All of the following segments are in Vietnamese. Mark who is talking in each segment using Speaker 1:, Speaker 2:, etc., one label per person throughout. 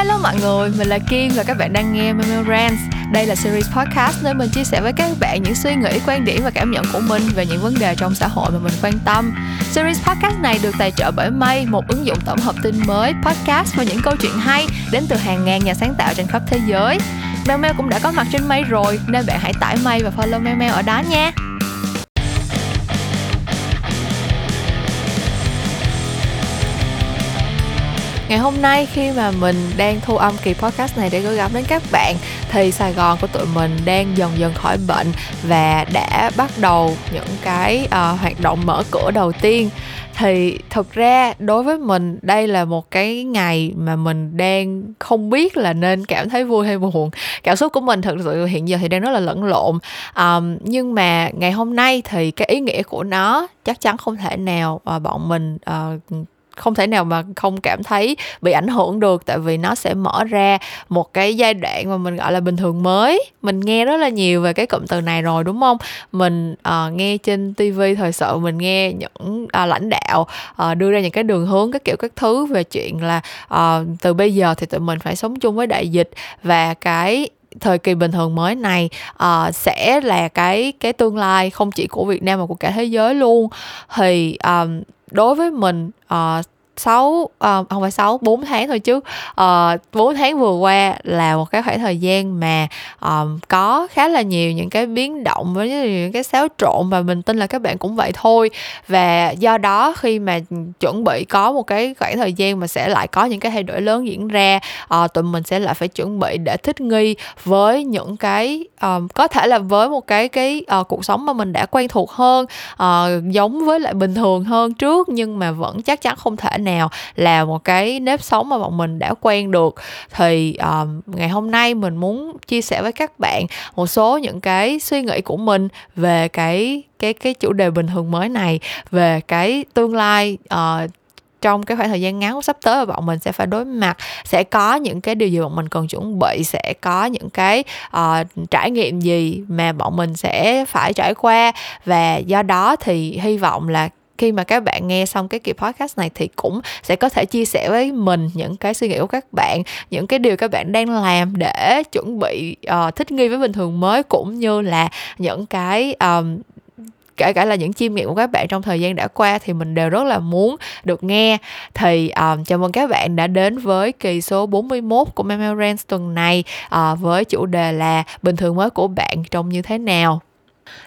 Speaker 1: Hello mọi người, mình là Kim và các bạn đang nghe Memo Đây là series podcast nơi mình chia sẻ với các bạn những suy nghĩ, quan điểm và cảm nhận của mình về những vấn đề trong xã hội mà mình quan tâm. Series podcast này được tài trợ bởi May, một ứng dụng tổng hợp tin mới, podcast và những câu chuyện hay đến từ hàng ngàn nhà sáng tạo trên khắp thế giới. Memo cũng đã có mặt trên May rồi, nên bạn hãy tải May và follow Memo ở đó nha. Ngày hôm nay khi mà mình đang thu âm kỳ podcast này để gửi gắm đến các bạn thì Sài Gòn của tụi mình đang dần dần khỏi bệnh và đã bắt đầu những cái uh, hoạt động mở cửa đầu tiên. Thì thực ra đối với mình đây là một cái ngày mà mình đang không biết là nên cảm thấy vui hay buồn. Cảm xúc của mình thực sự hiện giờ thì đang rất là lẫn lộn. Um, nhưng mà ngày hôm nay thì cái ý nghĩa của nó chắc chắn không thể nào uh, bọn mình uh, không thể nào mà không cảm thấy bị ảnh hưởng được tại vì nó sẽ mở ra một cái giai đoạn mà mình gọi là bình thường mới. Mình nghe rất là nhiều về cái cụm từ này rồi đúng không? Mình uh, nghe trên tv thời sự mình nghe những uh, lãnh đạo uh, đưa ra những cái đường hướng các kiểu các thứ về chuyện là uh, từ bây giờ thì tụi mình phải sống chung với đại dịch và cái thời kỳ bình thường mới này uh, sẽ là cái cái tương lai không chỉ của Việt Nam mà của cả thế giới luôn. Thì um, đối với mình uh, 6 uh, ờ, không phải 6 4 tháng thôi chứ. Ờ, uh, 4 tháng vừa qua là một cái khoảng thời gian mà um, có khá là nhiều những cái biến động với những cái xáo trộn và mình tin là các bạn cũng vậy thôi. Và do đó khi mà chuẩn bị có một cái khoảng thời gian mà sẽ lại có những cái thay đổi lớn diễn ra uh, tụi mình sẽ lại phải chuẩn bị để thích nghi với những cái um, có thể là với một cái cái uh, cuộc sống mà mình đã quen thuộc hơn uh, giống với lại bình thường hơn trước nhưng mà vẫn chắc chắn không thể nào nào là một cái nếp sống mà bọn mình đã quen được. Thì um, ngày hôm nay mình muốn chia sẻ với các bạn một số những cái suy nghĩ của mình về cái cái cái chủ đề bình thường mới này về cái tương lai uh, trong cái khoảng thời gian ngắn sắp tới mà bọn mình sẽ phải đối mặt. Sẽ có những cái điều gì bọn mình cần chuẩn bị? Sẽ có những cái uh, trải nghiệm gì mà bọn mình sẽ phải trải qua? Và do đó thì hy vọng là khi mà các bạn nghe xong cái kỳ podcast này thì cũng sẽ có thể chia sẻ với mình những cái suy nghĩ của các bạn những cái điều các bạn đang làm để chuẩn bị uh, thích nghi với bình thường mới cũng như là những cái um, kể cả là những chiêm nghiệm của các bạn trong thời gian đã qua thì mình đều rất là muốn được nghe. Thì um, chào mừng các bạn đã đến với kỳ số 41 của Memorance tuần này uh, với chủ đề là bình thường mới của bạn trông như thế nào?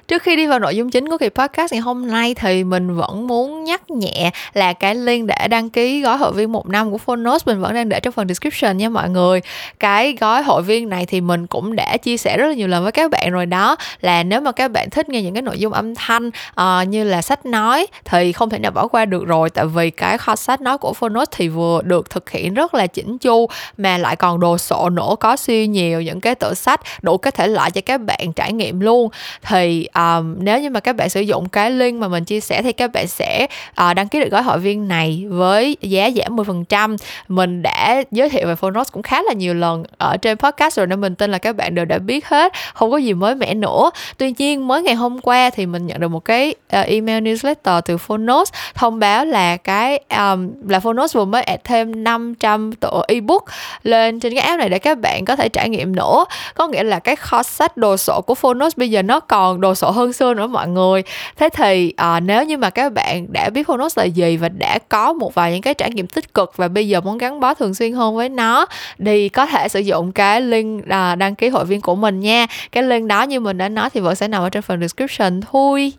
Speaker 1: Trước khi đi vào nội dung chính của kỳ podcast ngày hôm nay thì mình vẫn muốn nhắc nhẹ là cái link để đăng ký gói hội viên một năm của Phonos mình vẫn đang để trong phần description nha mọi người. Cái gói hội viên này thì mình cũng đã chia sẻ rất là nhiều lần với các bạn rồi đó. Là nếu mà các bạn thích nghe những cái nội dung âm thanh uh, như là sách nói thì không thể nào bỏ qua được rồi. Tại vì cái kho sách nói của Phonos thì vừa được thực hiện rất là chỉnh chu mà lại còn đồ sộ nổ có siêu nhiều những cái tựa sách đủ cái thể loại cho các bạn trải nghiệm luôn. Thì um, nếu như mà các bạn sử dụng cái link mà mình chia sẻ thì các bạn sẽ uh, đăng ký được gói hội viên này với giá giảm 10% mình đã giới thiệu về Phonos cũng khá là nhiều lần ở trên podcast rồi nên mình tin là các bạn đều đã biết hết không có gì mới mẻ nữa. Tuy nhiên mới ngày hôm qua thì mình nhận được một cái uh, email newsletter từ Phonos thông báo là cái um, là Phonos vừa mới add thêm 500 tựa ebook lên trên cái app này để các bạn có thể trải nghiệm nữa. Có nghĩa là cái kho sách đồ sộ của Phonos bây giờ nó còn đồ sộ hơn xưa nữa mọi người. Thế thì à, nếu như mà các bạn đã biết Phonos là gì và đã có một vài những cái trải nghiệm tích cực và bây giờ muốn gắn bó thường xuyên hơn với nó thì có thể sử dụng cái link à, đăng ký hội viên của mình nha. Cái link đó như mình đã nói thì vẫn sẽ nằm ở trên phần description. Thôi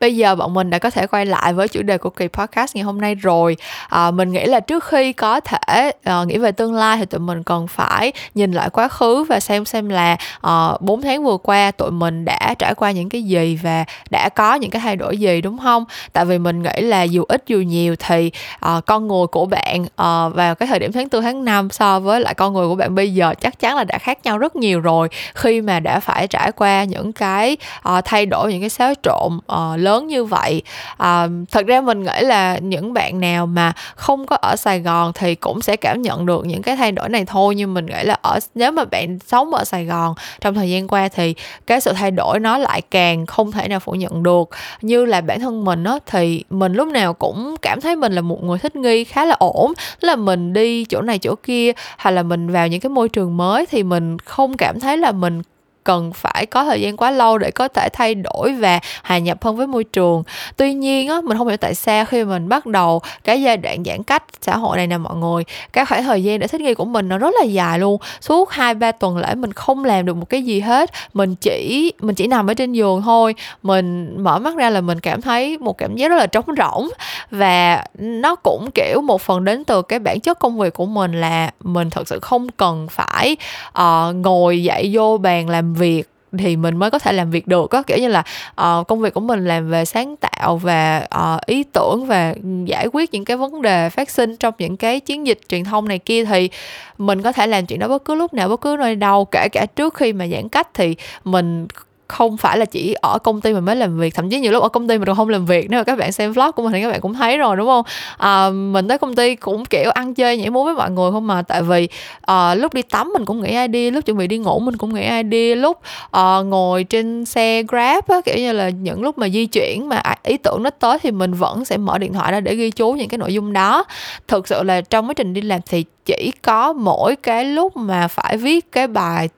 Speaker 1: Bây giờ bọn mình đã có thể quay lại với chủ đề của kỳ podcast ngày hôm nay rồi. À, mình nghĩ là trước khi có thể à, nghĩ về tương lai thì tụi mình cần phải nhìn lại quá khứ và xem xem là ờ, à, 4 tháng vừa qua tụi mình đã trải qua những cái gì và đã có những cái thay đổi gì đúng không? Tại vì mình nghĩ là dù ít dù nhiều thì à, con người của bạn à, vào cái thời điểm tháng 4 tháng 5 so với lại con người của bạn bây giờ chắc chắn là đã khác nhau rất nhiều rồi khi mà đã phải trải qua những cái à, thay đổi những cái xáo trộn uh, lớn như vậy. À, thật ra mình nghĩ là những bạn nào mà không có ở Sài Gòn thì cũng sẽ cảm nhận được những cái thay đổi này thôi. Nhưng mình nghĩ là ở nếu mà bạn sống ở Sài Gòn trong thời gian qua thì cái sự thay đổi nó lại càng không thể nào phủ nhận được. Như là bản thân mình á thì mình lúc nào cũng cảm thấy mình là một người thích nghi khá là ổn. Là mình đi chỗ này chỗ kia hay là mình vào những cái môi trường mới thì mình không cảm thấy là mình cần phải có thời gian quá lâu để có thể thay đổi và hòa nhập hơn với môi trường. Tuy nhiên á mình không hiểu tại sao khi mình bắt đầu cái giai đoạn giãn cách xã hội này nè mọi người cái khoảng thời gian để thích nghi của mình nó rất là dài luôn. Suốt hai ba tuần lễ mình không làm được một cái gì hết mình chỉ mình chỉ nằm ở trên giường thôi. Mình mở mắt ra là mình cảm thấy một cảm giác rất là trống rỗng và nó cũng kiểu một phần đến từ cái bản chất công việc của mình là mình thật sự không cần phải uh, ngồi dậy vô bàn làm việc thì mình mới có thể làm việc được có kiểu như là uh, công việc của mình làm về sáng tạo và uh, ờ, ý tưởng và giải quyết những cái vấn đề phát sinh trong những cái chiến dịch truyền thông này kia thì mình có thể làm chuyện đó bất cứ lúc nào bất cứ nơi đâu kể cả trước khi mà giãn cách thì mình không phải là chỉ ở công ty mình mới làm việc thậm chí nhiều lúc ở công ty mình còn không làm việc nếu mà các bạn xem vlog của mình thì các bạn cũng thấy rồi đúng không? À, mình tới công ty cũng kiểu ăn chơi nhảy múa với mọi người không mà tại vì à, lúc đi tắm mình cũng nghĩ ai đi lúc chuẩn bị đi ngủ mình cũng nghĩ ai đi lúc à, ngồi trên xe grab á, kiểu như là những lúc mà di chuyển mà à, ý tưởng nó tới thì mình vẫn sẽ mở điện thoại ra để ghi chú những cái nội dung đó. Thực sự là trong quá trình đi làm thì chỉ có mỗi cái lúc mà phải viết cái bài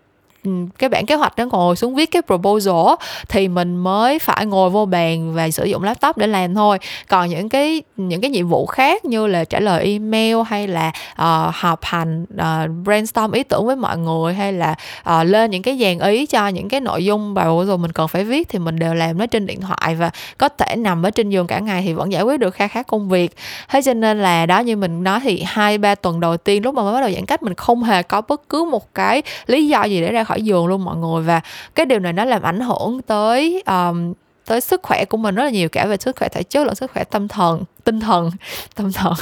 Speaker 1: cái bản kế hoạch đó ngồi xuống viết cái proposal thì mình mới phải ngồi vô bàn và sử dụng laptop để làm thôi. Còn những cái những cái nhiệm vụ khác như là trả lời email hay là uh, họp hành uh, brainstorm ý tưởng với mọi người hay là uh, lên những cái dàn ý cho những cái nội dung bài rồi mình cần phải viết thì mình đều làm nó trên điện thoại và có thể nằm ở trên giường cả ngày thì vẫn giải quyết được kha khá công việc. Thế cho nên là đó như mình nói thì hai ba tuần đầu tiên lúc mà mới bắt đầu giãn cách mình không hề có bất cứ một cái lý do gì để ra khỏi giường luôn mọi người. Và cái điều này nó làm ảnh hưởng tới um, tới sức khỏe của mình rất là nhiều cả về sức khỏe thể chất lẫn sức khỏe tâm thần tinh thần tâm thần.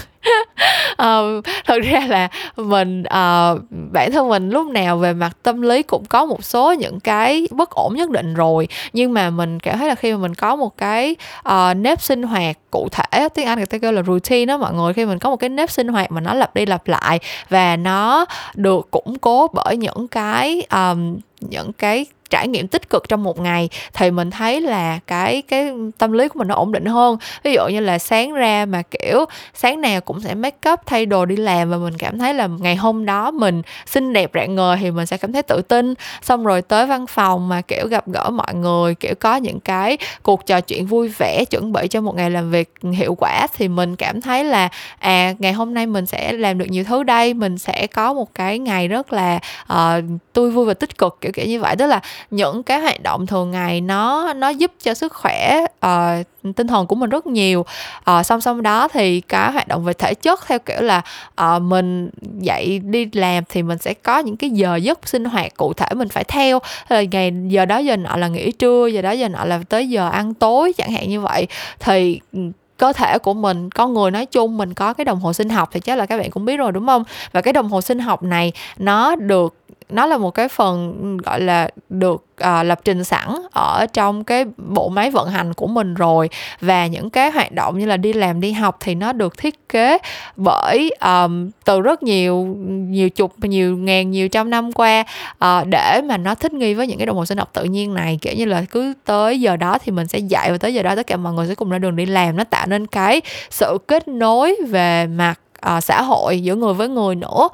Speaker 1: Uh, thật ra là mình uh, bản thân mình lúc nào về mặt tâm lý cũng có một số những cái bất ổn nhất định rồi nhưng mà mình cảm thấy là khi mà mình có một cái uh, nếp sinh hoạt cụ thể tiếng anh người ta kêu là routine đó mọi người khi mình có một cái nếp sinh hoạt mà nó lặp đi lặp lại và nó được củng cố bởi những cái um, những cái trải nghiệm tích cực trong một ngày thì mình thấy là cái cái tâm lý của mình nó ổn định hơn. Ví dụ như là sáng ra mà kiểu sáng nào cũng sẽ make up thay đồ đi làm và mình cảm thấy là ngày hôm đó mình xinh đẹp rạng ngời thì mình sẽ cảm thấy tự tin. Xong rồi tới văn phòng mà kiểu gặp gỡ mọi người kiểu có những cái cuộc trò chuyện vui vẻ chuẩn bị cho một ngày làm việc hiệu quả thì mình cảm thấy là à ngày hôm nay mình sẽ làm được nhiều thứ đây. Mình sẽ có một cái ngày rất là uh, tươi vui và tích cực kiểu kiểu như vậy. Tức là những cái hoạt động thường ngày nó nó giúp cho sức khỏe uh, tinh thần của mình rất nhiều. Uh, song song đó thì cái hoạt động về thể chất theo kiểu là uh, mình dậy đi làm thì mình sẽ có những cái giờ giấc sinh hoạt cụ thể mình phải theo. Là ngày giờ đó giờ nọ là nghỉ trưa giờ đó giờ nọ là tới giờ ăn tối chẳng hạn như vậy. Thì ừ, cơ thể của mình con người nói chung mình có cái đồng hồ sinh học thì chắc là các bạn cũng biết rồi đúng không? Và cái đồng hồ sinh học này nó được nó là một cái phần gọi là được uh, lập trình sẵn ở trong cái bộ máy vận hành của mình rồi. Và những cái hoạt động như là đi làm đi học thì nó được thiết kế bởi um, từ rất nhiều nhiều chục nhiều ngàn nhiều trăm năm qua uh, để mà nó thích nghi với những cái đồng hồ sinh học tự nhiên này. Kiểu như là cứ tới giờ đó thì mình sẽ dạy và tới giờ đó tất cả mọi người sẽ cùng ra đường đi làm. Nó tạo nên cái sự kết nối về mặt uh, xã hội giữa người với người nữa.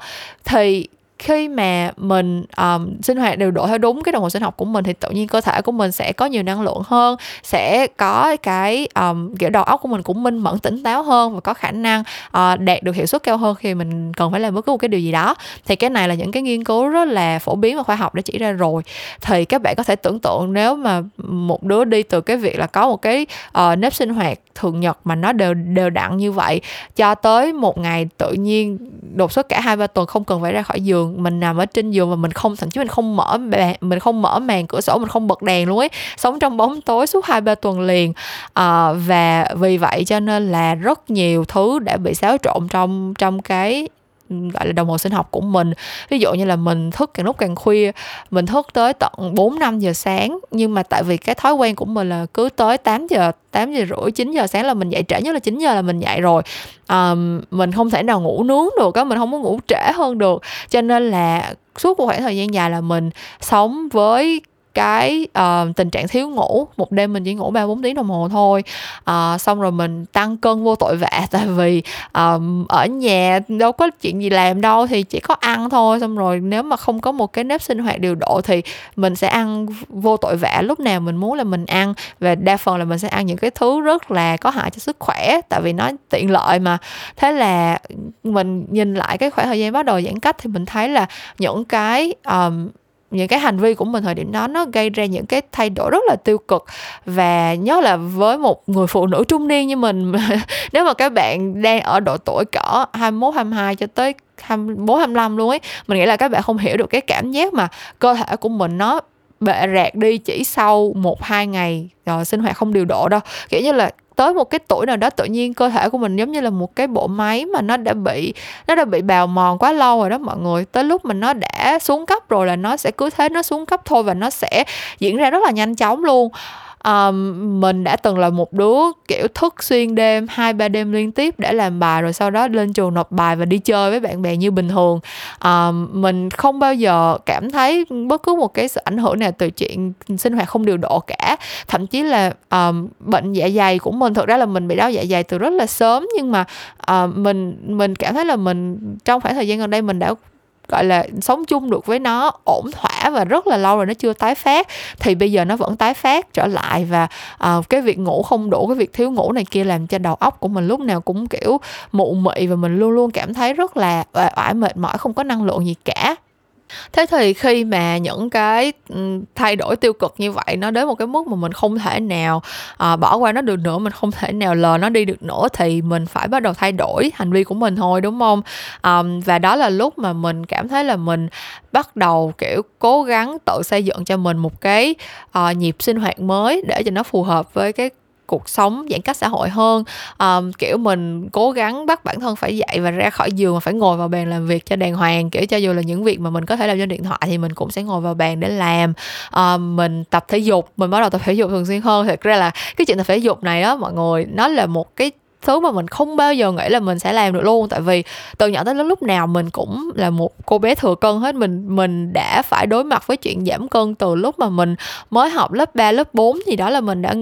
Speaker 1: Thì khi mà mình um, sinh hoạt đều độ theo đúng cái đồng hồ sinh học của mình thì tự nhiên cơ thể của mình sẽ có nhiều năng lượng hơn sẽ có cái um, kiểu đầu óc của mình cũng minh mẫn tỉnh táo hơn và có khả năng uh, đạt được hiệu suất cao hơn khi mình cần phải làm bất cứ một cái điều gì đó. Thì cái này là những cái nghiên cứu rất là phổ biến và khoa học đã chỉ ra rồi. Thì các bạn có thể tưởng tượng nếu mà một đứa đi từ cái việc là có một cái uh, nếp sinh hoạt thường nhật mà nó đều đều đặn như vậy cho tới một ngày tự nhiên đột xuất cả hai ba tuần không cần phải ra khỏi giường giường mình nằm ở trên giường và mình không thậm chí mình không mở mình không mở màn cửa sổ mình không bật đèn luôn ấy. Sống trong bóng tối suốt hai ba tuần liền. À, và vì vậy cho nên là rất nhiều thứ đã bị xáo trộn trong trong cái gọi là đồng hồ sinh học của mình. Ví dụ như là mình thức càng lúc càng khuya mình thức tới tận 4 5 giờ sáng nhưng mà tại vì cái thói quen của mình là cứ tới 8 giờ 8 giờ rưỡi 9 giờ sáng là mình dậy trễ nhất là 9 giờ là mình dậy rồi. Um, mình không thể nào ngủ nướng được á mình không có ngủ trễ hơn được. Cho nên là suốt một khoảng thời gian dài là mình sống với cái uh, tình trạng thiếu ngủ một đêm mình chỉ ngủ ba bốn tiếng đồng hồ thôi. Uh, xong rồi mình tăng cân vô tội vạ tại vì um, ở nhà đâu có chuyện gì làm đâu thì chỉ có ăn thôi. Xong rồi nếu mà không có một cái nếp sinh hoạt điều độ thì mình sẽ ăn vô tội vạ. Lúc nào mình muốn là mình ăn và đa phần là mình sẽ ăn những cái thứ rất là có hại cho sức khỏe tại vì nó tiện lợi mà. Thế là mình nhìn lại cái khoảng thời gian bắt đầu giãn cách thì mình thấy là những cái um, những cái hành vi của mình thời điểm đó nó gây ra những cái thay đổi rất là tiêu cực. Và nhớ là với một người phụ nữ trung niên như mình nếu mà các bạn đang ở độ tuổi cỡ 21 22 cho tới 24 25 luôn ấy, mình nghĩ là các bạn không hiểu được cái cảm giác mà cơ thể của mình nó bệ rạc đi chỉ sau một, hai ngày rồi sinh hoạt không điều độ đâu. Kiểu như là tới một cái tuổi nào đó tự nhiên cơ thể của mình giống như là một cái bộ máy mà nó đã bị, nó đã bị bào mòn quá lâu rồi đó mọi người. Tới lúc mình nó đã xuống cấp rồi là nó sẽ cứ thế, nó xuống cấp thôi và nó sẽ diễn ra rất là nhanh chóng luôn um, mình đã từng là một đứa kiểu thức xuyên đêm hai ba đêm liên tiếp để làm bài rồi sau đó lên trường nộp bài và đi chơi với bạn bè như bình thường. Um, mình không bao giờ cảm thấy bất cứ một cái sự ảnh hưởng nào từ chuyện sinh hoạt không điều độ cả. Thậm chí là um, bệnh dạ dày của mình thực ra là mình bị đau dạ dày từ rất là sớm nhưng mà uh, mình mình cảm thấy là mình trong khoảng thời gian gần đây mình đã gọi là sống chung được với nó ổn thỏa và rất là lâu rồi nó chưa tái phát. Thì bây giờ nó vẫn tái phát trở lại và uh, cái việc ngủ không đủ cái việc thiếu ngủ này kia làm cho đầu óc của mình lúc nào cũng kiểu mụ mị và mình luôn luôn cảm thấy rất là à, oải mệt mỏi không có năng lượng gì cả thế thì khi mà những cái ừ, thay đổi tiêu cực như vậy nó đến một cái mức mà mình không thể nào à, bỏ qua nó được nữa mình không thể nào lờ nó đi được nữa thì mình phải bắt đầu thay đổi hành vi của mình thôi đúng không? À, và đó là lúc mà mình cảm thấy là mình bắt đầu kiểu cố gắng tự xây dựng cho mình một cái à, nhịp sinh hoạt mới để cho nó phù hợp với cái cuộc sống giãn cách xã hội hơn. Um, kiểu mình cố gắng bắt bản thân phải dậy và ra khỏi giường mà phải ngồi vào bàn làm việc cho đàng hoàng. Kiểu cho dù là những việc mà mình có thể làm trên điện thoại thì mình cũng sẽ ngồi vào bàn để làm. Um, mình tập thể dục mình bắt đầu tập thể dục thường xuyên hơn. Thật ra là cái chuyện tập thể dục này đó mọi người nó là một cái thứ mà mình không bao giờ nghĩ là mình sẽ làm được luôn. Tại vì từ nhỏ tới lớn lúc nào mình cũng là một cô bé thừa cân hết. Mình mình đã phải đối mặt với chuyện giảm cân từ lúc mà mình mới học lớp 3, lớp 4 gì đó là mình đã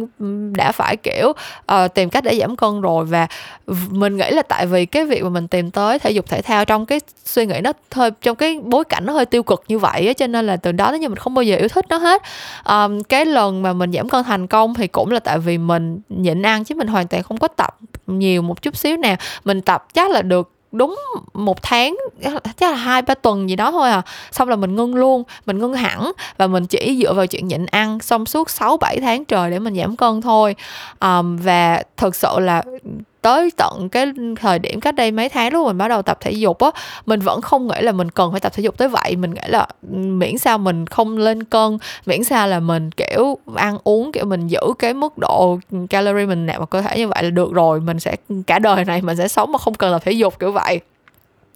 Speaker 1: đã phải kiểu uh, tìm cách để giảm cân rồi. Và mình nghĩ là tại vì cái việc mà mình tìm tới thể dục thể thao trong cái suy nghĩ nó hơi trong cái bối cảnh nó hơi tiêu cực như vậy á cho nên là từ đó đến giờ mình không bao giờ yêu thích nó hết. Um, cái lần mà mình giảm cân thành công thì cũng là tại vì mình nhịn ăn chứ mình hoàn toàn không có tập nhiều một chút xíu nào mình tập chắc là được đúng một tháng chắc là hai ba tuần gì đó thôi à. Xong là mình ngưng luôn mình ngưng hẳn và mình chỉ dựa vào chuyện nhịn ăn xong suốt 6 7 tháng trời để mình giảm cân thôi. Um, và thực sự là tới tận cái thời điểm cách đây mấy tháng lúc mình bắt đầu tập thể dục á, mình vẫn không nghĩ là mình cần phải tập thể dục tới vậy. Mình nghĩ là miễn sao mình không lên cân, miễn sao là mình, kiểu, ăn uống, kiểu, mình giữ cái mức độ calorie mình nạp vào cơ thể như vậy là được rồi, mình sẽ, cả đời này mình sẽ sống mà không cần tập thể dục, kiểu vậy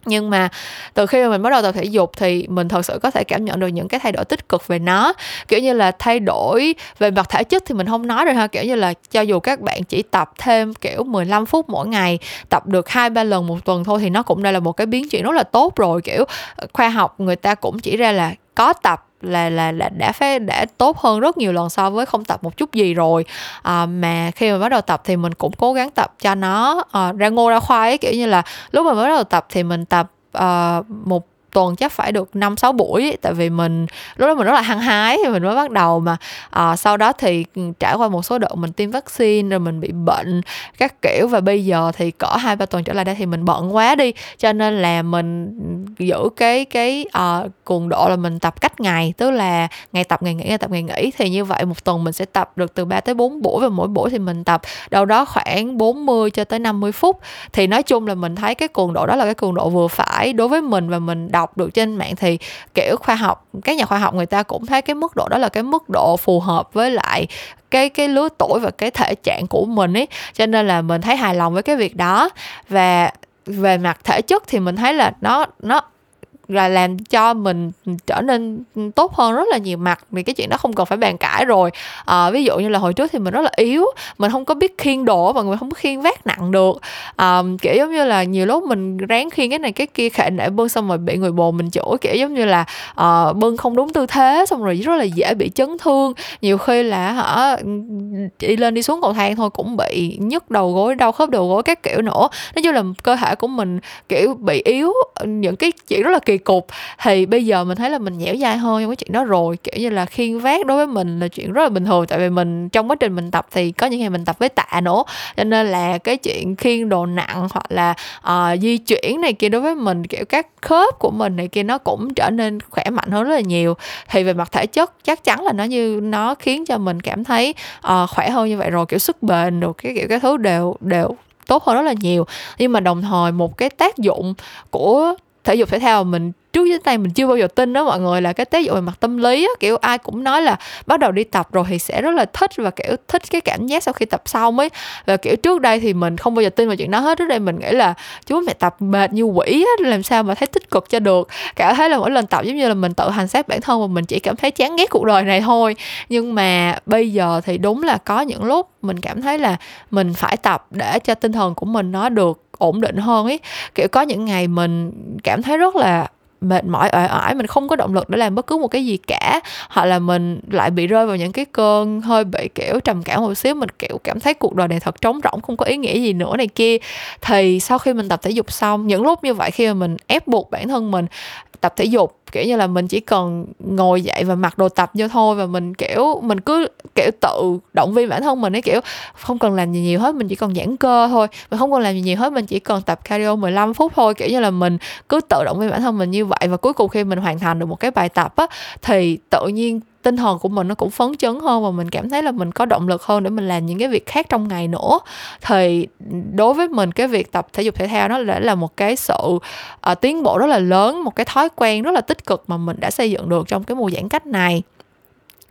Speaker 1: nhưng mà từ khi mà mình bắt đầu tập thể dục thì mình thật sự có thể cảm nhận được những cái thay đổi tích cực về nó. Kiểu như là thay đổi về mặt thể chất thì mình không nói rồi ha. Kiểu như là cho dù các bạn chỉ tập thêm kiểu 15 phút mỗi ngày, tập được hai, ba lần một tuần thôi thì nó cũng đây là một cái biến chuyển rất là tốt rồi. Kiểu ờ, khoa học người ta cũng chỉ ra là có tập là là là đã phải đã tốt hơn rất nhiều lần so với không tập một chút gì rồi. À, mà khi mà bắt đầu tập thì mình cũng cố gắng tập cho nó à, ra ngô ra khoai ấy kiểu như là lúc mà bắt đầu tập thì mình tập uh, một tuần chắc phải được năm sáu buổi. Tại vì mình lúc đó mình rất là hăng hái thì mình mới bắt đầu mà à, sau đó thì trải qua một số đợt mình tiêm vaccine rồi mình bị bệnh các kiểu. Và bây giờ thì cỡ hai ba tuần trở lại đây thì mình bận quá đi cho nên là mình giữ cái cái uh, cường độ là mình tập cách ngày tức là ngày tập ngày nghỉ ngày tập ngày nghỉ. Thì như vậy một tuần mình sẽ tập được từ 3 tới 4 buổi và mỗi buổi thì mình tập đâu đó khoảng 40 cho tới 50 phút. Thì nói chung là mình thấy cái cường độ đó là cái cường độ vừa phải đối với mình và mình đọc được trên mạng thì, kiểu, khoa học, các nhà khoa học người ta cũng thấy cái mức độ đó là cái mức độ phù hợp với lại cái cái lứa tuổi và cái thể trạng của mình ấy. Cho nên là mình thấy hài lòng với cái việc đó. Và về mặt thể chất thì mình thấy là nó nó là làm cho mình trở nên tốt hơn rất là nhiều mặt vì cái chuyện đó không cần phải bàn cãi rồi. À, ví dụ như là hồi trước thì mình rất là yếu mình không có biết khiên đổ và mình không có khiên vác nặng được. À, kiểu giống như là nhiều lúc mình ráng khiên cái này cái kia khệ nệ bưng xong rồi bị người bồ mình chửi kiểu giống như là uh, bưng không đúng tư thế xong rồi rất là dễ bị chấn thương. Nhiều khi là hả đi lên đi xuống cầu thang thôi cũng bị nhức đầu gối đau khớp đầu gối các kiểu nữa. Nói chung là cơ thể của mình kiểu bị yếu những cái chuyện rất là kỳ cục. Thì bây giờ mình thấy là mình dẻo dai hơn trong cái chuyện đó rồi. Kiểu như là khiên vác đối với mình là chuyện rất là bình thường. Tại vì mình trong quá trình mình tập thì có những ngày mình tập với tạ nữa. Cho nên là cái chuyện khiên đồ nặng hoặc là uh, di chuyển này kia đối với mình kiểu các khớp của mình này kia nó cũng trở nên khỏe mạnh hơn rất là nhiều. Thì về mặt thể chất chắc chắn là nó như nó khiến cho mình cảm thấy uh, khỏe hơn như vậy rồi. Kiểu sức bền rồi cái kiểu cái thứ đều đều tốt hơn rất là nhiều. Nhưng mà đồng thời một cái tác dụng của thể dục thể thao mình trước đến nay mình chưa bao giờ tin đó mọi người là cái tác dụng về mặt tâm lý á, kiểu ai cũng nói là bắt đầu đi tập rồi thì sẽ rất là thích và kiểu thích cái cảm giác sau khi tập xong ấy. Và kiểu trước đây thì mình không bao giờ tin vào chuyện đó hết. Trước đây mình nghĩ là chú mẹ tập mệt như quỷ á làm sao mà thấy tích cực cho được? Cả thấy là mỗi lần tập giống như là mình tự hành xác bản thân và mình chỉ cảm thấy chán ghét cuộc đời này thôi. Nhưng mà bây giờ thì đúng là có những lúc mình cảm thấy là mình phải tập để cho tinh thần của mình nó được ổn định hơn ấy. Kiểu có những ngày mình cảm thấy rất là mệt mỏi ỏi ỏi mình không có động lực để làm bất cứ một cái gì cả. Hoặc là mình lại bị rơi vào những cái cơn hơi bị, kiểu, trầm cảm một xíu, mình, kiểu, cảm thấy cuộc đời này thật trống rỗng, không có ý nghĩa gì nữa này kia. Thì sau khi mình tập thể dục xong, những lúc như vậy khi mà mình ép buộc bản thân mình tập thể dục, kiểu như là mình chỉ cần ngồi dậy và mặc đồ tập vô thôi và mình, kiểu, mình cứ, kiểu, tự động viên bản thân mình ấy, kiểu, không cần làm gì nhiều hết, mình chỉ cần giãn cơ thôi. Mình không cần làm gì nhiều hết, mình chỉ cần tập cardio 15 phút thôi. Kiểu như là mình cứ tự động viên bản thân mình như vậy và cuối cùng khi mình hoàn thành được một cái bài tập á thì tự nhiên tinh thần của mình nó cũng phấn chấn hơn và mình cảm thấy là mình có động lực hơn để mình làm những cái việc khác trong ngày nữa. Thì đối với mình cái việc tập thể dục thể thao nó đã là một cái sự uh, tiến bộ rất là lớn một cái thói quen rất là tích cực mà mình đã xây dựng được trong cái mùa giãn cách này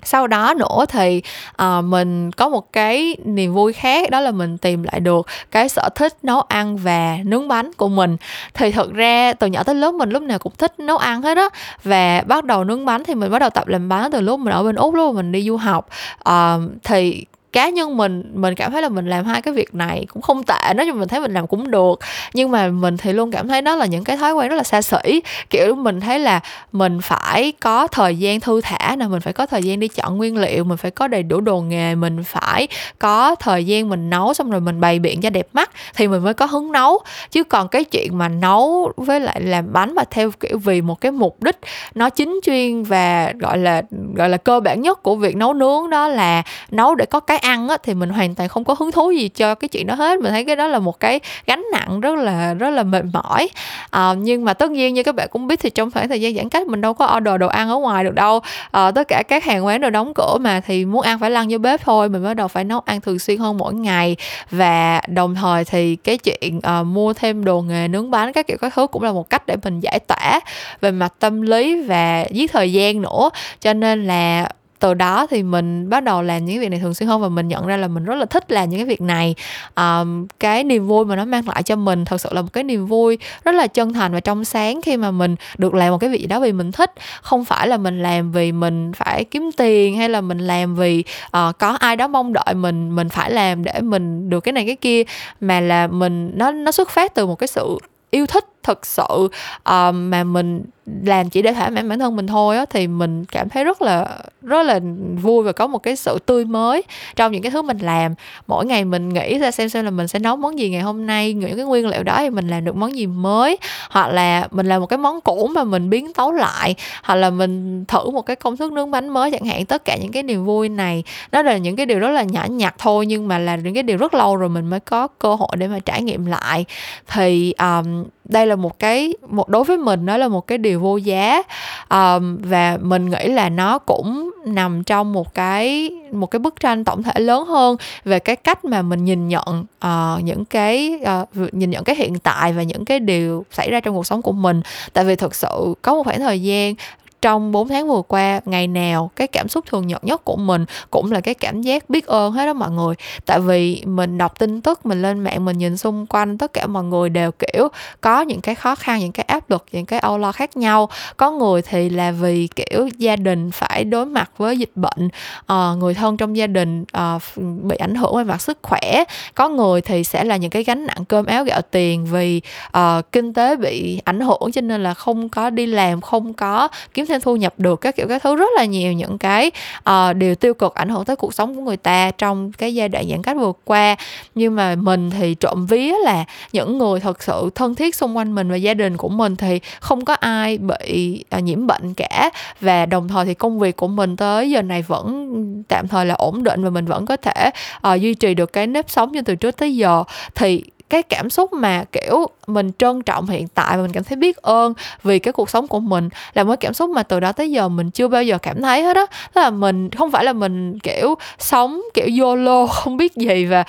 Speaker 1: sau đó nữa thì uh, mình có một cái niềm vui khác đó là mình tìm lại được cái sở thích nấu ăn và nướng bánh của mình. Thì thật ra từ nhỏ tới lớn mình lúc nào cũng thích nấu ăn hết á. Và bắt đầu nướng bánh thì mình bắt đầu tập làm bánh từ lúc mình ở bên úc lúc mình đi du học. Uh, thì cá nhân mình mình cảm thấy là mình làm hai cái việc này cũng không tệ, nói chung mình thấy mình làm cũng được. Nhưng mà mình thì luôn cảm thấy đó là những cái thói quen rất là xa xỉ. Kiểu, mình thấy là mình phải có thời gian thư thả nè, mình phải có thời gian đi chọn nguyên liệu, mình phải có đầy đủ đồ nghề, mình phải có thời gian mình nấu xong rồi mình bày biện cho đẹp mắt thì mình mới có hứng nấu. Chứ còn cái chuyện mà nấu với lại làm bánh mà theo kiểu vì một cái mục đích nó chính chuyên và, gọi là gọi là cơ bản nhất của việc nấu nướng đó là nấu để có cái ăn á, thì mình hoàn toàn không có hứng thú gì cho cái chuyện đó hết. Mình thấy cái đó là một cái gánh nặng rất là rất là mệt mỏi. À, nhưng mà tất nhiên như các bạn cũng biết thì trong khoảng thời gian giãn cách mình đâu có order đồ ăn ở ngoài được đâu. À, tất cả các hàng quán đều đóng cửa mà thì muốn ăn phải lăn vô bếp thôi mình bắt đầu phải nấu ăn thường xuyên hơn mỗi ngày. Và đồng thời thì cái chuyện uh, mua thêm đồ nghề nướng bánh các kiểu các thứ cũng là một cách để mình giải tỏa về mặt tâm lý và giết thời gian nữa. Cho nên là từ đó thì mình bắt đầu làm những việc này thường xuyên hơn và mình nhận ra là mình rất là thích làm những cái việc này. Um, cái niềm vui mà nó mang lại cho mình thật sự là một cái niềm vui rất là chân thành và trong sáng khi mà mình được làm một cái việc gì đó vì mình thích. Không phải là mình làm vì mình phải kiếm tiền hay là mình làm vì uh, có ai đó mong đợi mình mình phải làm để mình được cái này cái kia mà là mình nó nó xuất phát từ một cái sự yêu thích thực sự uh, mà mình làm chỉ để thỏa mãn bản thân mình thôi á thì mình cảm thấy rất là rất là vui và có một cái sự tươi mới trong những cái thứ mình làm. Mỗi ngày mình nghĩ ra xem xem là mình sẽ nấu món gì ngày hôm nay những cái nguyên liệu đó thì mình làm được món gì mới hoặc là mình làm một cái món cũ mà mình biến tấu lại hoặc là mình thử một cái công thức nướng bánh mới chẳng hạn. Tất cả những cái niềm vui này nó là những cái điều rất là nhỏ nhặt thôi nhưng mà là những cái điều rất lâu rồi mình mới có cơ hội để mà trải nghiệm lại. Thì um, đây là một cái một đối với mình nó là một cái điều vô giá. Um, và mình nghĩ là nó cũng nằm trong một cái một cái bức tranh tổng thể lớn hơn về cái cách mà mình nhìn nhận uh, những cái uh, nhìn nhận cái hiện tại và những cái điều xảy ra trong cuộc sống của mình. Tại vì thực sự có một khoảng thời gian trong 4 tháng vừa qua ngày nào cái cảm xúc thường nhật nhất của mình cũng là cái cảm giác biết ơn hết đó mọi người. Tại vì mình đọc tin tức mình lên mạng mình nhìn xung quanh tất cả mọi người đều kiểu có những cái khó khăn những cái áp lực những cái âu lo khác nhau. Có người thì là vì kiểu gia đình phải đối mặt với dịch bệnh à, người thân trong gia đình à, bị ảnh hưởng về mặt sức khỏe. Có người thì sẽ là những cái gánh nặng cơm áo gạo tiền vì à, kinh tế bị ảnh hưởng cho nên là không có đi làm không có kiếm thêm thu nhập được các kiểu các thứ rất là nhiều những cái uh, điều tiêu cực ảnh hưởng tới cuộc sống của người ta trong cái giai đoạn giãn cách vừa qua. Nhưng mà mình thì trộm vía là những người thật sự thân thiết xung quanh mình và gia đình của mình thì không có ai bị uh, nhiễm bệnh cả. Và đồng thời thì công việc của mình tới giờ này vẫn tạm thời là ổn định và mình vẫn có thể uh, duy trì được cái nếp sống như từ trước tới giờ. Thì cái cảm xúc mà kiểu mình trân trọng hiện tại và mình cảm thấy biết ơn vì cái cuộc sống của mình là một cảm xúc mà từ đó tới giờ mình chưa bao giờ cảm thấy hết á. Tức là mình không phải là mình kiểu sống kiểu yolo không biết gì và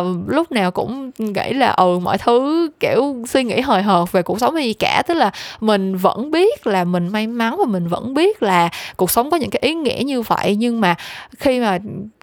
Speaker 1: uh, lúc nào cũng nghĩ là ừ mọi thứ kiểu suy nghĩ hời hợt về cuộc sống hay gì cả. Tức là mình vẫn biết là mình may mắn và mình vẫn biết là cuộc sống có những cái ý nghĩa như vậy. Nhưng mà khi mà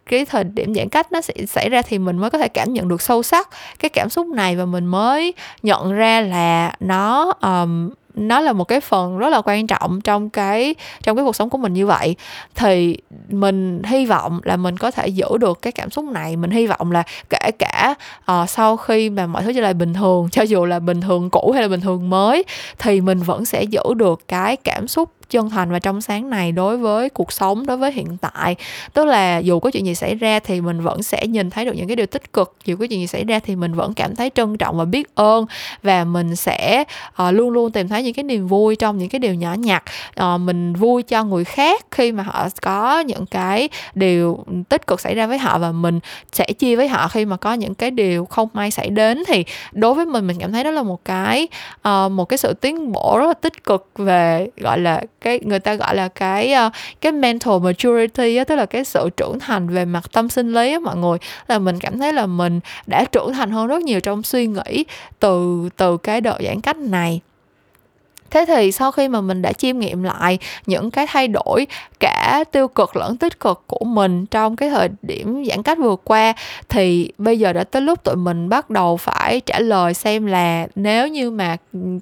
Speaker 1: cái thời điểm giãn cách nó sẽ xảy ra thì mình mới có thể cảm nhận được sâu sắc cái cảm xúc này và mình mới nhận ra là nó um, nó là một cái phần rất là quan trọng trong cái trong cái cuộc sống của mình như vậy. Thì mình hy vọng là mình có thể giữ được cái cảm xúc này. Mình hy vọng là kể cả uh, sau khi mà mọi thứ trở lại bình thường cho dù là bình thường cũ hay là bình thường mới thì mình vẫn sẽ giữ được cái cảm xúc chân thành và trong sáng này đối với cuộc sống đối với hiện tại. Tức là dù có chuyện gì xảy ra thì mình vẫn sẽ nhìn thấy được những cái điều tích cực dù có chuyện gì xảy ra thì mình vẫn cảm thấy trân trọng và biết ơn và mình sẽ uh, luôn luôn tìm thấy những cái niềm vui trong những cái điều nhỏ nhặt. Uh, mình vui cho người khác khi mà họ có những cái điều tích cực xảy ra với họ và mình sẽ chia với họ khi mà có những cái điều không may xảy đến thì đối với mình mình cảm thấy đó là một cái uh, một cái sự tiến bộ rất là tích cực về gọi là cái người ta gọi là cái uh, cái mental maturity á tức là cái sự trưởng thành về mặt tâm sinh lý á mọi người. Là mình cảm thấy là mình đã trưởng thành hơn rất nhiều trong suy nghĩ từ từ cái đợt giãn cách này thế thì sau khi mà mình đã chiêm nghiệm lại những cái thay đổi cả tiêu cực lẫn tích cực của mình trong cái thời điểm giãn cách vừa qua thì bây giờ đã tới lúc tụi mình bắt đầu phải trả lời xem là nếu như mà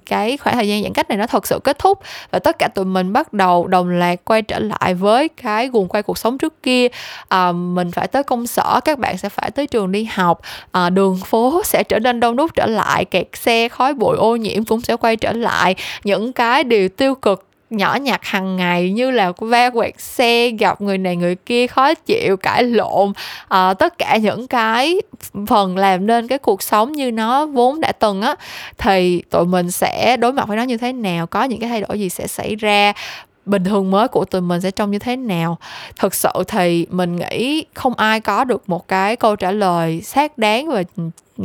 Speaker 1: cái khoảng thời gian giãn cách này nó thật sự kết thúc và tất cả tụi mình bắt đầu đồng loạt quay trở lại với cái guồng quay cuộc sống trước kia à, mình phải tới công sở các bạn sẽ phải tới trường đi học à, đường phố sẽ trở nên đông đúc trở lại kẹt xe khói bụi ô nhiễm cũng sẽ quay trở lại những những cái điều tiêu cực nhỏ nhặt hàng ngày như là va quẹt xe gặp người này người kia khó chịu cãi lộn à, tất cả những cái phần làm nên cái cuộc sống như nó vốn đã từng á thì tụi mình sẽ đối mặt với nó như thế nào có những cái thay đổi gì sẽ xảy ra bình thường mới của tụi mình sẽ trông như thế nào. Thực sự thì mình nghĩ không ai có được một cái câu trả lời xác đáng và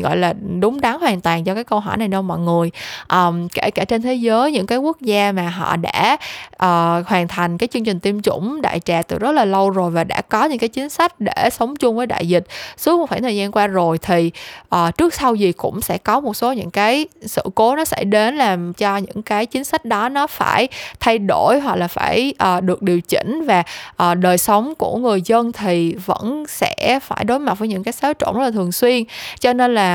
Speaker 1: gọi là đúng đắn hoàn toàn cho cái câu hỏi này đâu mọi người. Um, kể cả trên thế giới những cái quốc gia mà họ đã uh, hoàn thành cái chương trình tiêm chủng đại trà từ rất là lâu rồi và đã có những cái chính sách để sống chung với đại dịch suốt một khoảng thời gian qua rồi thì uh, trước sau gì cũng sẽ có một số những cái sự cố nó xảy đến làm cho những cái chính sách đó nó phải thay đổi hoặc là phải uh, được điều chỉnh và uh, đời sống của người dân thì vẫn sẽ phải đối mặt với những cái xáo trộn rất là thường xuyên. Cho nên là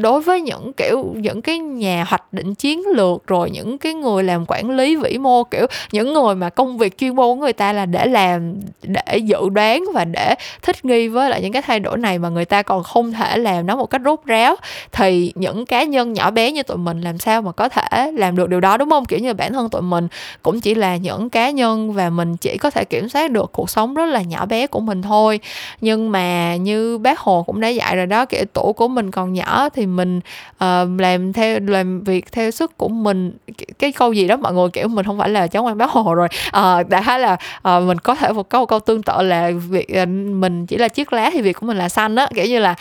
Speaker 1: đối với những, kiểu, những cái nhà hoạch định chiến lược, rồi những cái người làm quản lý vĩ mô, kiểu, những người mà công việc chuyên môn của người ta là để làm, để dự đoán và để thích nghi với lại những cái thay đổi này mà người ta còn không thể làm nó một cách rốt ráo, thì những cá nhân nhỏ bé như tụi mình làm sao mà có thể làm được điều đó, đúng không? Kiểu như bản thân tụi mình cũng chỉ là những cá nhân và mình chỉ có thể kiểm soát được cuộc sống rất là nhỏ bé của mình thôi. Nhưng mà như bác hồ cũng đã dạy rồi đó, kiểu, tủ của mình còn còn nhỏ thì mình uh, làm theo làm việc theo sức của mình. Cái câu gì đó mọi người kiểu mình không phải là cháu ngoan báo hồ rồi. Uh, đại khái là uh, mình có thể một câu một câu tương tự là việc uh, mình chỉ là chiếc lá thì việc của mình là xanh á. Kiểu như là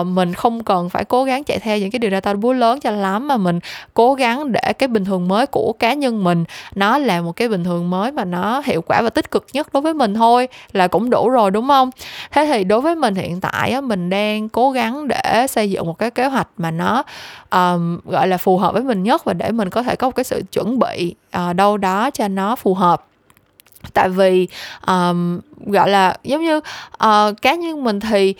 Speaker 1: uh, mình không cần phải cố gắng chạy theo những cái điều ra tao búa lớn cho lắm mà mình cố gắng để cái bình thường mới của cá nhân mình nó là một cái bình thường mới mà nó hiệu quả và tích cực nhất đối với mình thôi là cũng đủ rồi đúng không? Thế thì đối với mình hiện tại á, mình đang cố gắng để xây dựng một cái kế hoạch mà nó um, gọi là phù hợp với mình nhất và để mình có thể có một cái sự chuẩn bị uh, đâu đó cho nó phù hợp. Tại vì um, gọi là giống như uh, cá nhân mình thì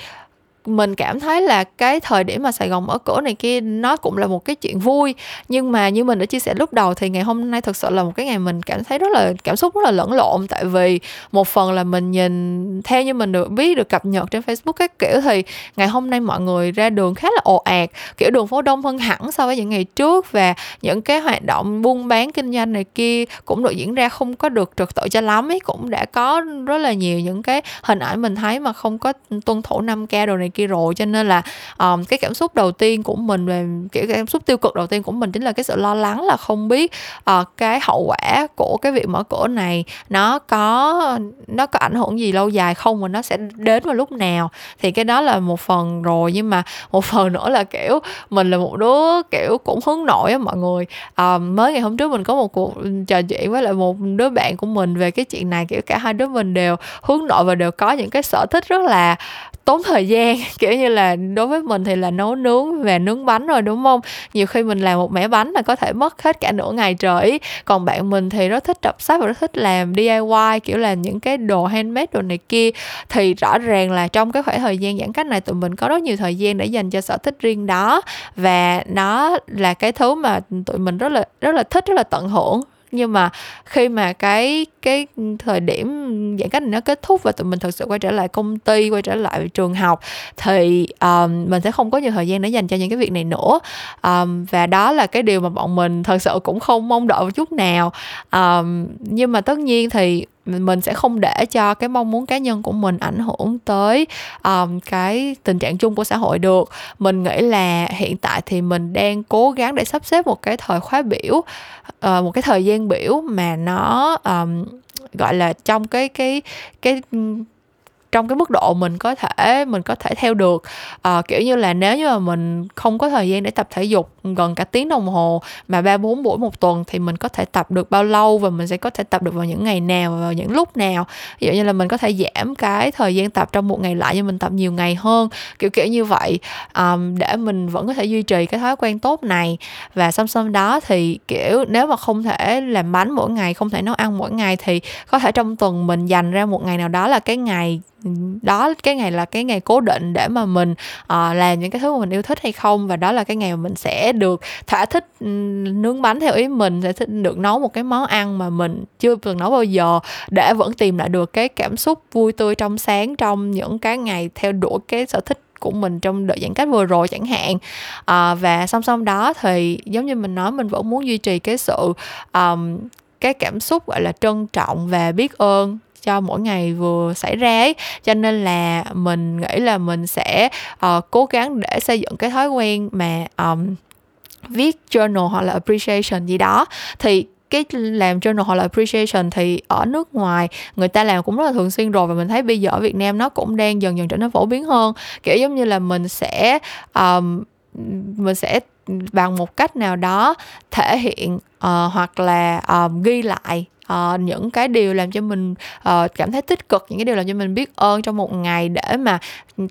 Speaker 1: mình cảm thấy là cái thời điểm mà Sài Gòn mở cửa này kia, nó cũng là một cái chuyện vui. Nhưng mà như mình đã chia sẻ lúc đầu thì ngày hôm nay thực sự là một cái ngày mình cảm thấy rất là, cảm xúc rất là lẫn lộn. Tại vì một phần là mình nhìn theo như mình được biết, được cập nhật trên Facebook các kiểu thì ngày hôm nay mọi người ra đường khá là ồ ạt. Kiểu đường phố đông hơn hẳn so với những ngày trước và những cái hoạt động buôn bán kinh doanh này kia cũng được diễn ra không có được trật tự cho lắm ấy. Cũng đã có rất là nhiều những cái hình ảnh mình thấy mà không có tuân thủ 5 k đồ này kia rồi cho nên là um, cái cảm xúc đầu tiên của mình về kiểu cảm xúc tiêu cực đầu tiên của mình chính là cái sự lo lắng là không biết uh, cái hậu quả của cái việc mở cửa này nó có nó có ảnh hưởng gì lâu dài không và nó sẽ đến vào lúc nào. Thì cái đó là một phần rồi nhưng mà một phần nữa là kiểu mình là một đứa kiểu cũng hướng nội á mọi người. Um, mới ngày hôm trước mình có một cuộc trò chuyện với lại một đứa bạn của mình về cái chuyện này kiểu cả hai đứa mình đều hướng nội và đều có những cái sở thích rất là tốn thời gian. Kiểu như là đối với mình thì là nấu nướng và nướng bánh rồi, đúng không? Nhiều khi mình làm một mẻ bánh là có thể mất hết cả nửa ngày trời. Còn bạn mình thì rất thích đọc sách và rất thích làm DIY kiểu là những cái đồ handmade đồ này kia. Thì rõ ràng là trong cái khoảng thời gian giãn cách này tụi mình có rất nhiều thời gian để dành cho sở thích riêng đó. Và nó là cái thứ mà tụi mình rất là rất là thích, rất là tận hưởng nhưng mà khi mà cái cái thời điểm giãn cách này nó kết thúc và tụi mình thực sự quay trở lại công ty quay trở lại trường học thì um, mình sẽ không có nhiều thời gian để dành cho những cái việc này nữa. Um, và đó là cái điều mà bọn mình thật sự cũng không mong đợi một chút nào. Um, nhưng mà tất nhiên thì mình sẽ không để cho cái mong muốn cá nhân của mình ảnh hưởng tới um, cái tình trạng chung của xã hội được. Mình nghĩ là hiện tại thì mình đang cố gắng để sắp xếp một cái thời khóa biểu uh, một cái thời gian biểu mà nó um, gọi là trong cái cái cái trong cái mức độ mình có thể mình có thể theo được. À, kiểu như là nếu như mà mình không có thời gian để tập thể dục gần cả tiếng đồng hồ mà ba bốn buổi một tuần thì mình có thể tập được bao lâu và mình sẽ có thể tập được vào những ngày nào và vào những lúc nào. Ví dụ như là mình có thể giảm cái thời gian tập trong một ngày lại nhưng mình tập nhiều ngày hơn kiểu kiểu như vậy. Um, để mình vẫn có thể duy trì cái thói quen tốt này. Và song song đó thì kiểu nếu mà không thể làm bánh mỗi ngày không thể nấu ăn mỗi ngày thì có thể trong tuần mình dành ra một ngày nào đó là cái ngày đó cái ngày là cái ngày cố định để mà mình uh, làm những cái thứ mà mình yêu thích hay không. Và đó là cái ngày mà mình sẽ được thỏa thích ừ, nướng bánh theo ý mình sẽ thích được nấu một cái món ăn mà mình chưa từng nấu bao giờ để vẫn tìm lại được cái cảm xúc vui tươi trong sáng trong những cái ngày theo đuổi cái sở thích của mình trong đợt giãn cách vừa rồi chẳng hạn. À, và song song đó thì giống như mình nói mình vẫn muốn duy trì cái sự um, cái cảm xúc gọi là trân trọng và biết ơn cho mỗi ngày vừa xảy ra ấy. Cho nên là mình nghĩ là mình sẽ uh, cố gắng để xây dựng cái thói quen mà um, viết journal hoặc là appreciation gì đó. Thì cái làm journal hoặc là appreciation thì ở nước ngoài người ta làm cũng rất là thường xuyên rồi và mình thấy bây giờ ở Việt Nam nó cũng đang dần dần trở nên phổ biến hơn. Kiểu giống như là mình sẽ um, mình sẽ bằng một cách nào đó thể hiện uh, hoặc là um, ghi lại uh, những cái điều làm cho mình uh, cảm thấy tích cực những cái điều làm cho mình biết ơn trong một ngày để mà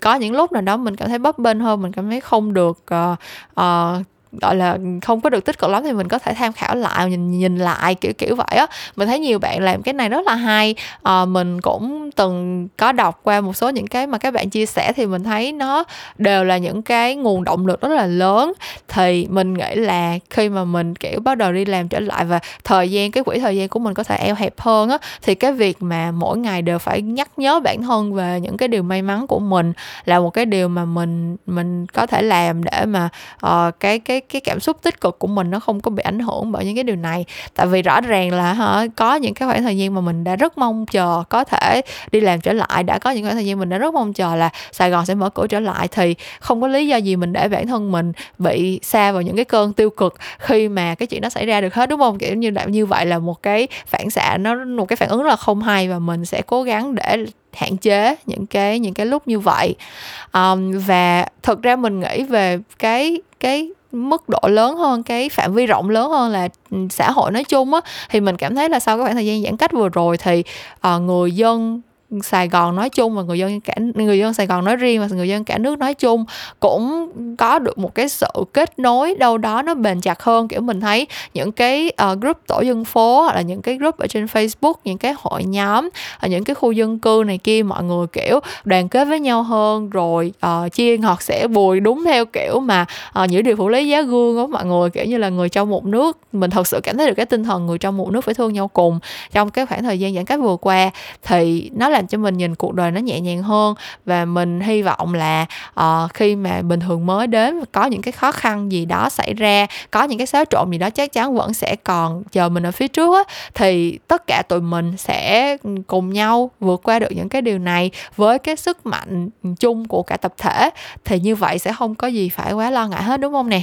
Speaker 1: có những lúc nào đó mình cảm thấy bấp bênh hơn mình cảm thấy không được uh, uh, gọi là không có được tích cực lắm thì mình có thể tham khảo lại nhìn nhìn lại kiểu kiểu vậy á. Mình thấy nhiều bạn làm cái này rất là hay. À, mình cũng từng có đọc qua một số những cái mà các bạn chia sẻ thì mình thấy nó đều là những cái nguồn động lực rất là lớn. Thì mình nghĩ là khi mà mình kiểu bắt đầu đi làm trở lại và thời gian cái quỹ thời gian của mình có thể eo hẹp hơn á thì cái việc mà mỗi ngày đều phải nhắc nhớ bản thân về những cái điều may mắn của mình là một cái điều mà mình mình có thể làm để mà uh, cái cái cái cảm xúc tích cực của mình nó không có bị ảnh hưởng bởi những cái điều này. Tại vì rõ ràng là hả có những cái khoảng thời gian mà mình đã rất mong chờ có thể đi làm trở lại đã có những khoảng thời gian mình đã rất mong chờ là Sài Gòn sẽ mở cửa trở lại thì không có lý do gì mình để bản thân mình bị xa vào những cái cơn tiêu cực khi mà cái chuyện đó xảy ra được hết đúng không? Kiểu như như vậy là một cái phản xạ nó một cái phản ứng rất là không hay và mình sẽ cố gắng để hạn chế những cái những cái lúc như vậy. Um, và thực ra mình nghĩ về cái cái mức độ lớn hơn cái phạm vi rộng lớn hơn là ừ, xã hội nói chung á thì mình cảm thấy là sau cái khoảng thời gian giãn cách vừa rồi thì uh, người dân Sài Gòn nói chung và người dân cả người dân Sài Gòn nói riêng và người dân cả nước nói chung cũng có được một cái sự kết nối đâu đó nó bền chặt hơn. Kiểu mình thấy những cái uh, group tổ dân phố hoặc là những cái group ở trên Facebook những cái hội nhóm ở những cái khu dân cư này kia mọi người kiểu đoàn kết với nhau hơn rồi uh, chia ngọt sẽ bùi đúng theo kiểu mà ờ, uh, những điều phụ lý giá gương của mọi người kiểu như là người trong một nước. Mình thật sự cảm thấy được cái tinh thần người trong một nước phải thương nhau cùng trong cái khoảng thời gian giãn cách vừa qua. Thì nó là làm cho mình nhìn cuộc đời nó nhẹ nhàng hơn. Và mình hy vọng là uh, khi mà bình thường mới đến có những cái khó khăn gì đó xảy ra có những cái xáo trộn gì đó chắc chắn vẫn sẽ còn chờ mình ở phía trước á thì tất cả tụi mình sẽ cùng nhau vượt qua được những cái điều này với cái sức mạnh chung của cả tập thể. Thì như vậy sẽ không có gì phải quá lo ngại hết đúng không nè?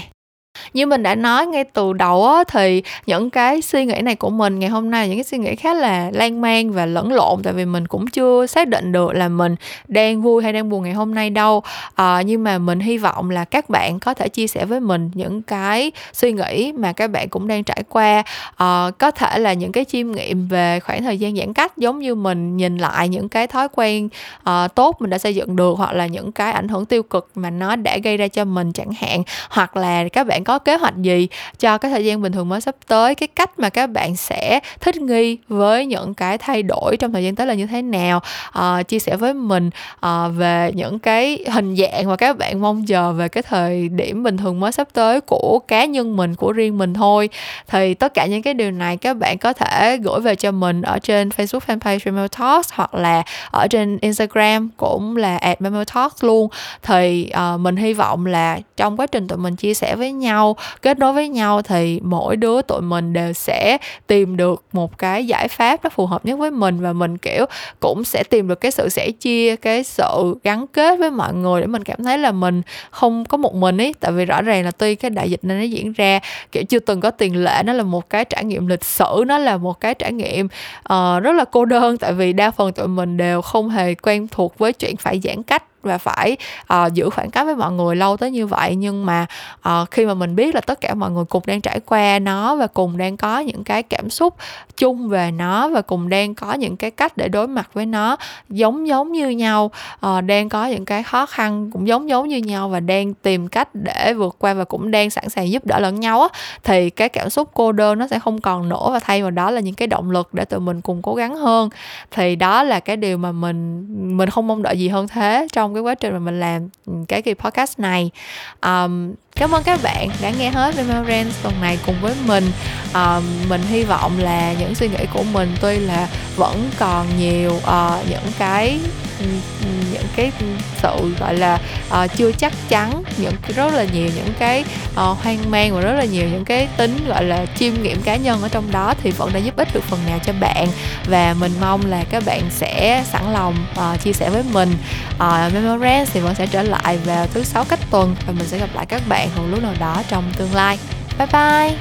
Speaker 1: Như mình đã nói ngay từ đầu á, thì những cái suy nghĩ này của mình ngày hôm nay những cái suy nghĩ khá là lan man và lẫn lộn tại vì mình cũng chưa xác định được là mình đang vui hay đang buồn ngày hôm nay đâu. À, nhưng mà mình hy vọng là các bạn có thể chia sẻ với mình những cái suy nghĩ mà các bạn cũng đang trải qua. À, có thể là những cái chiêm nghiệm về khoảng thời gian giãn cách giống như mình nhìn lại những cái thói quen à, tốt mình đã xây dựng được hoặc là những cái ảnh hưởng tiêu cực mà nó đã gây ra cho mình chẳng hạn hoặc là các bạn có có kế hoạch gì cho cái thời gian bình thường mới sắp tới? Cái cách mà các bạn sẽ thích nghi với những cái thay đổi trong thời gian tới là như thế nào? Uh, chia sẻ với mình uh, về những cái hình dạng mà các bạn mong chờ về cái thời điểm bình thường mới sắp tới của cá nhân mình của riêng mình thôi. Thì tất cả những cái điều này các bạn có thể gửi về cho mình ở trên Facebook fanpage Memo Talks hoặc là ở trên Instagram cũng là at Memo Talks luôn. Thì uh, mình hy vọng là trong quá trình tụi mình chia sẻ với nhau nhau kết nối với nhau thì mỗi đứa tụi mình đều sẽ tìm được một cái giải pháp nó phù hợp nhất với mình và mình kiểu cũng sẽ tìm được cái sự sẻ chia cái sự gắn kết với mọi người để mình cảm thấy là mình không có một mình ấy. Tại vì rõ ràng là tuy cái đại dịch này nó diễn ra kiểu chưa từng có tiền lệ nó là một cái trải nghiệm lịch sử nó là một cái trải nghiệm uh, rất là cô đơn. Tại vì đa phần tụi mình đều không hề quen thuộc với chuyện phải giãn cách và phải uh, giữ khoảng cách với mọi người lâu tới như vậy. Nhưng mà uh, khi mà mình biết là tất cả mọi người cùng đang trải qua nó và cùng đang có những cái cảm xúc chung về nó và cùng đang có những cái cách để đối mặt với nó giống giống như nhau uh, đang có những cái khó khăn cũng giống giống như nhau và đang tìm cách để vượt qua và cũng đang sẵn sàng giúp đỡ lẫn nhau á thì cái cảm xúc cô đơn nó sẽ không còn nữa và thay vào đó là những cái động lực để tụi mình cùng cố gắng hơn. Thì đó là cái điều mà mình mình không mong đợi gì hơn thế trong trong cái quá trình mà mình làm ừ, cái kỳ podcast này. Um, cảm ơn các bạn đã nghe hết Memorance tuần này cùng với mình. Um, mình hy vọng là những suy nghĩ của mình tuy là vẫn còn nhiều uh, những cái những cái sự gọi là uh, chưa chắc chắn những rất là nhiều những cái uh, hoang mang và rất là nhiều những cái tính gọi là chiêm nghiệm cá nhân ở trong đó thì vẫn đã giúp ích được phần nào cho bạn. Và mình mong là các bạn sẽ sẵn lòng uh, chia sẻ với mình. Uh, Memorance thì vẫn sẽ trở lại vào thứ sáu cách tuần và mình sẽ gặp lại các bạn bạn một lúc nào đó trong tương lai. Bye bye.